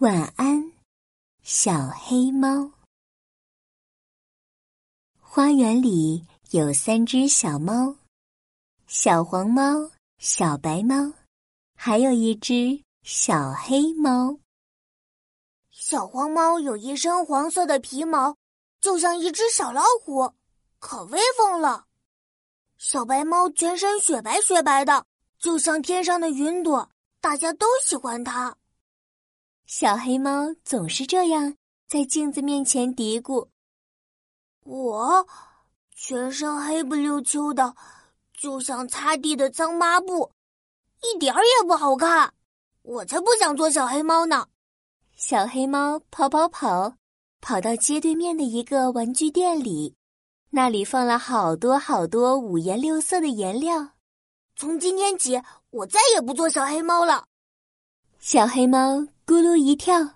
晚安，小黑猫。花园里有三只小猫，小黄猫、小白猫，还有一只小黑猫。小黄猫有一身黄色的皮毛，就像一只小老虎，可威风了。小白猫全身雪白雪白的，就像天上的云朵，大家都喜欢它。小黑猫总是这样在镜子面前嘀咕：“我全身黑不溜秋的，就像擦地的脏抹布，一点儿也不好看。我才不想做小黑猫呢！”小黑猫跑跑跑，跑到街对面的一个玩具店里，那里放了好多好多五颜六色的颜料。从今天起，我再也不做小黑猫了。小黑猫。咕噜一跳，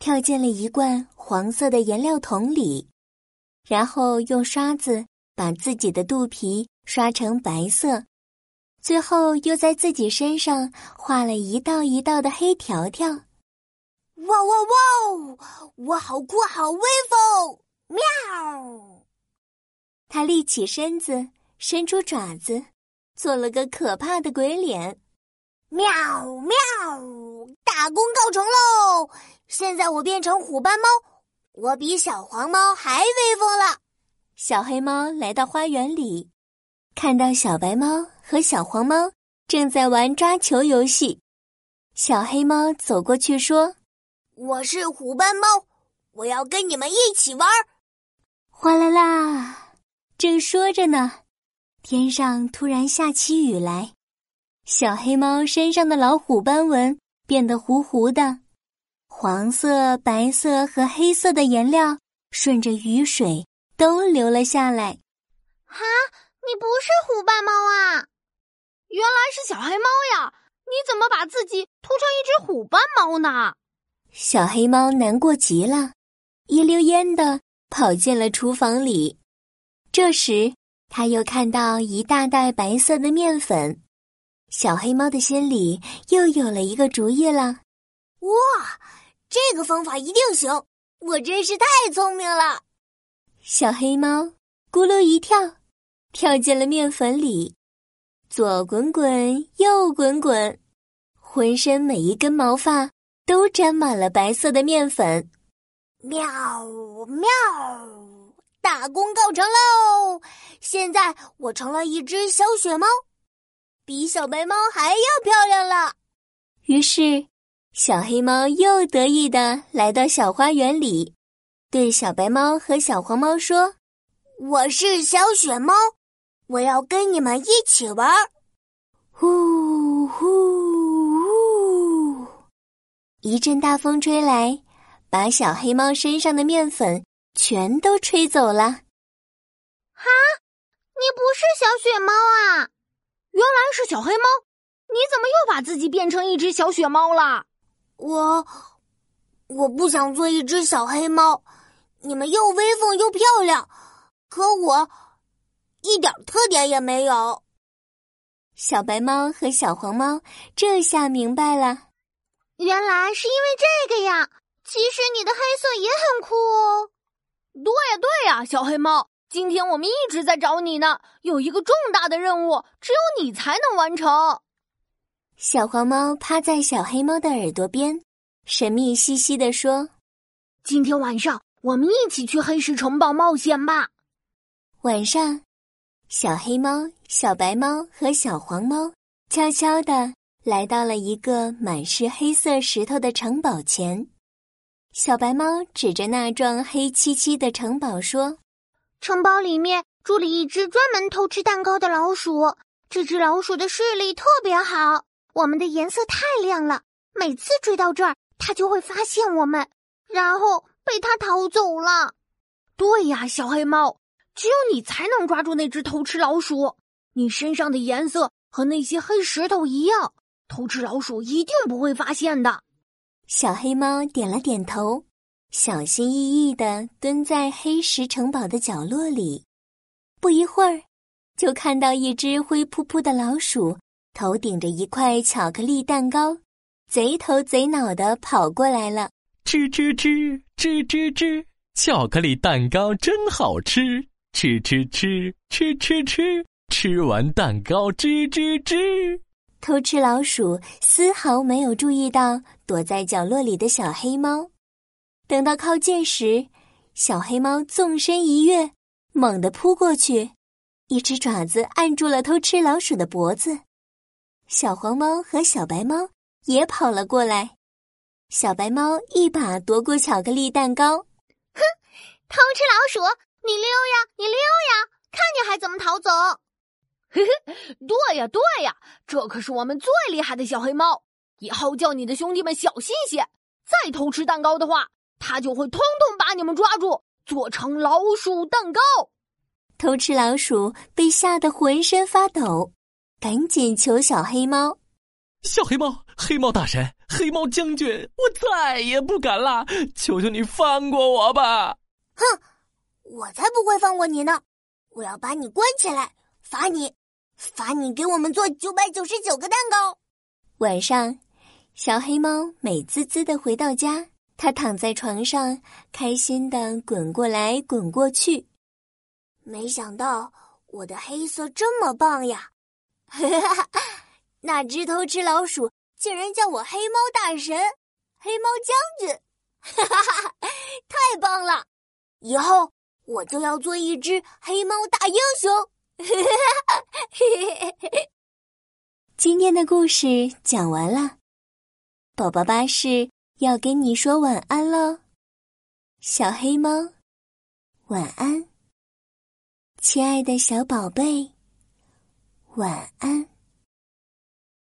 跳进了一罐黄色的颜料桶里，然后用刷子把自己的肚皮刷成白色，最后又在自己身上画了一道一道的黑条条。哇哇哇！我好酷，好威风！喵！他立起身子，伸出爪子，做了个可怕的鬼脸。喵喵！大功告成喽！现在我变成虎斑猫，我比小黄猫还威风了。小黑猫来到花园里，看到小白猫和小黄猫正在玩抓球游戏。小黑猫走过去说：“我是虎斑猫，我要跟你们一起玩。”哗啦啦，正说着呢，天上突然下起雨来，小黑猫身上的老虎斑纹。变得糊糊的，黄色、白色和黑色的颜料顺着雨水都流了下来。哈，你不是虎斑猫啊？原来是小黑猫呀！你怎么把自己涂成一只虎斑猫呢？小黑猫难过极了，一溜烟的跑进了厨房里。这时，他又看到一大袋白色的面粉。小黑猫的心里又有了一个主意了。哇，这个方法一定行！我真是太聪明了。小黑猫咕噜一跳，跳进了面粉里，左滚滚，右滚滚，浑身每一根毛发都沾满了白色的面粉。喵喵，大功告成喽！现在我成了一只小雪猫。比小白猫还要漂亮了。于是，小黑猫又得意的来到小花园里，对小白猫和小黄猫说：“我是小雪猫，我要跟你们一起玩。”呼呼呼！一阵大风吹来，把小黑猫身上的面粉全都吹走了。哈，你不是小雪猫啊！原来是小黑猫，你怎么又把自己变成一只小雪猫了？我我不想做一只小黑猫，你们又威风又漂亮，可我一点特点也没有。小白猫和小黄猫这下明白了，原来是因为这个呀！其实你的黑色也很酷哦。对呀对呀，小黑猫。今天我们一直在找你呢，有一个重大的任务，只有你才能完成。小黄猫趴在小黑猫的耳朵边，神秘兮兮地说：“今天晚上我们一起去黑石城堡冒险吧。”晚上，小黑猫、小白猫和小黄猫悄悄地来到了一个满是黑色石头的城堡前。小白猫指着那幢黑漆漆的城堡说。城堡里面住了一只专门偷吃蛋糕的老鼠。这只老鼠的视力特别好，我们的颜色太亮了，每次追到这儿，它就会发现我们，然后被它逃走了。对呀，小黑猫，只有你才能抓住那只偷吃老鼠。你身上的颜色和那些黑石头一样，偷吃老鼠一定不会发现的。小黑猫点了点头。小心翼翼地蹲在黑石城堡的角落里，不一会儿，就看到一只灰扑扑的老鼠，头顶着一块巧克力蛋糕，贼头贼脑地跑过来了。吱吱吱吱吱吱，巧克力蛋糕真好吃，吃吃吃吃吃吃，吃完蛋糕吱吱吱。偷吃老鼠丝毫没有注意到躲在角落里的小黑猫，等到靠近时，小黑猫纵身一跃，猛地扑过去，一只爪子按住了偷吃老鼠的脖子。小黄猫和小白猫也跑了过来，小白猫一把夺过巧克力蛋糕，哼，偷吃老鼠，你溜呀，你溜呀，看你还怎么逃走！嘿嘿，对呀对呀，这可是我们最厉害的小黑猫。以后叫你的兄弟们小心些，再偷吃蛋糕的话，它就会通通把你们抓住，做成老鼠蛋糕。偷吃老鼠被吓得浑身发抖，赶紧求小黑猫：“小黑猫，黑猫大神，黑猫将军，我再也不敢啦，求求你放过我吧！”哼，我才不会放过你呢！我要把你关起来，罚你。罚你给我们做九百九十九个蛋糕。晚上，小黑猫美滋滋的回到家，他躺在床上，开心的滚过来滚过去。没想到我的黑色这么棒呀！那只偷吃老鼠竟然叫我黑猫大神、黑猫将军，哈哈哈太棒了！以后我就要做一只黑猫大英雄。今天的故事讲完了，宝宝巴士要跟你说晚安喽，小黑猫，晚安，亲爱的小宝贝，晚安。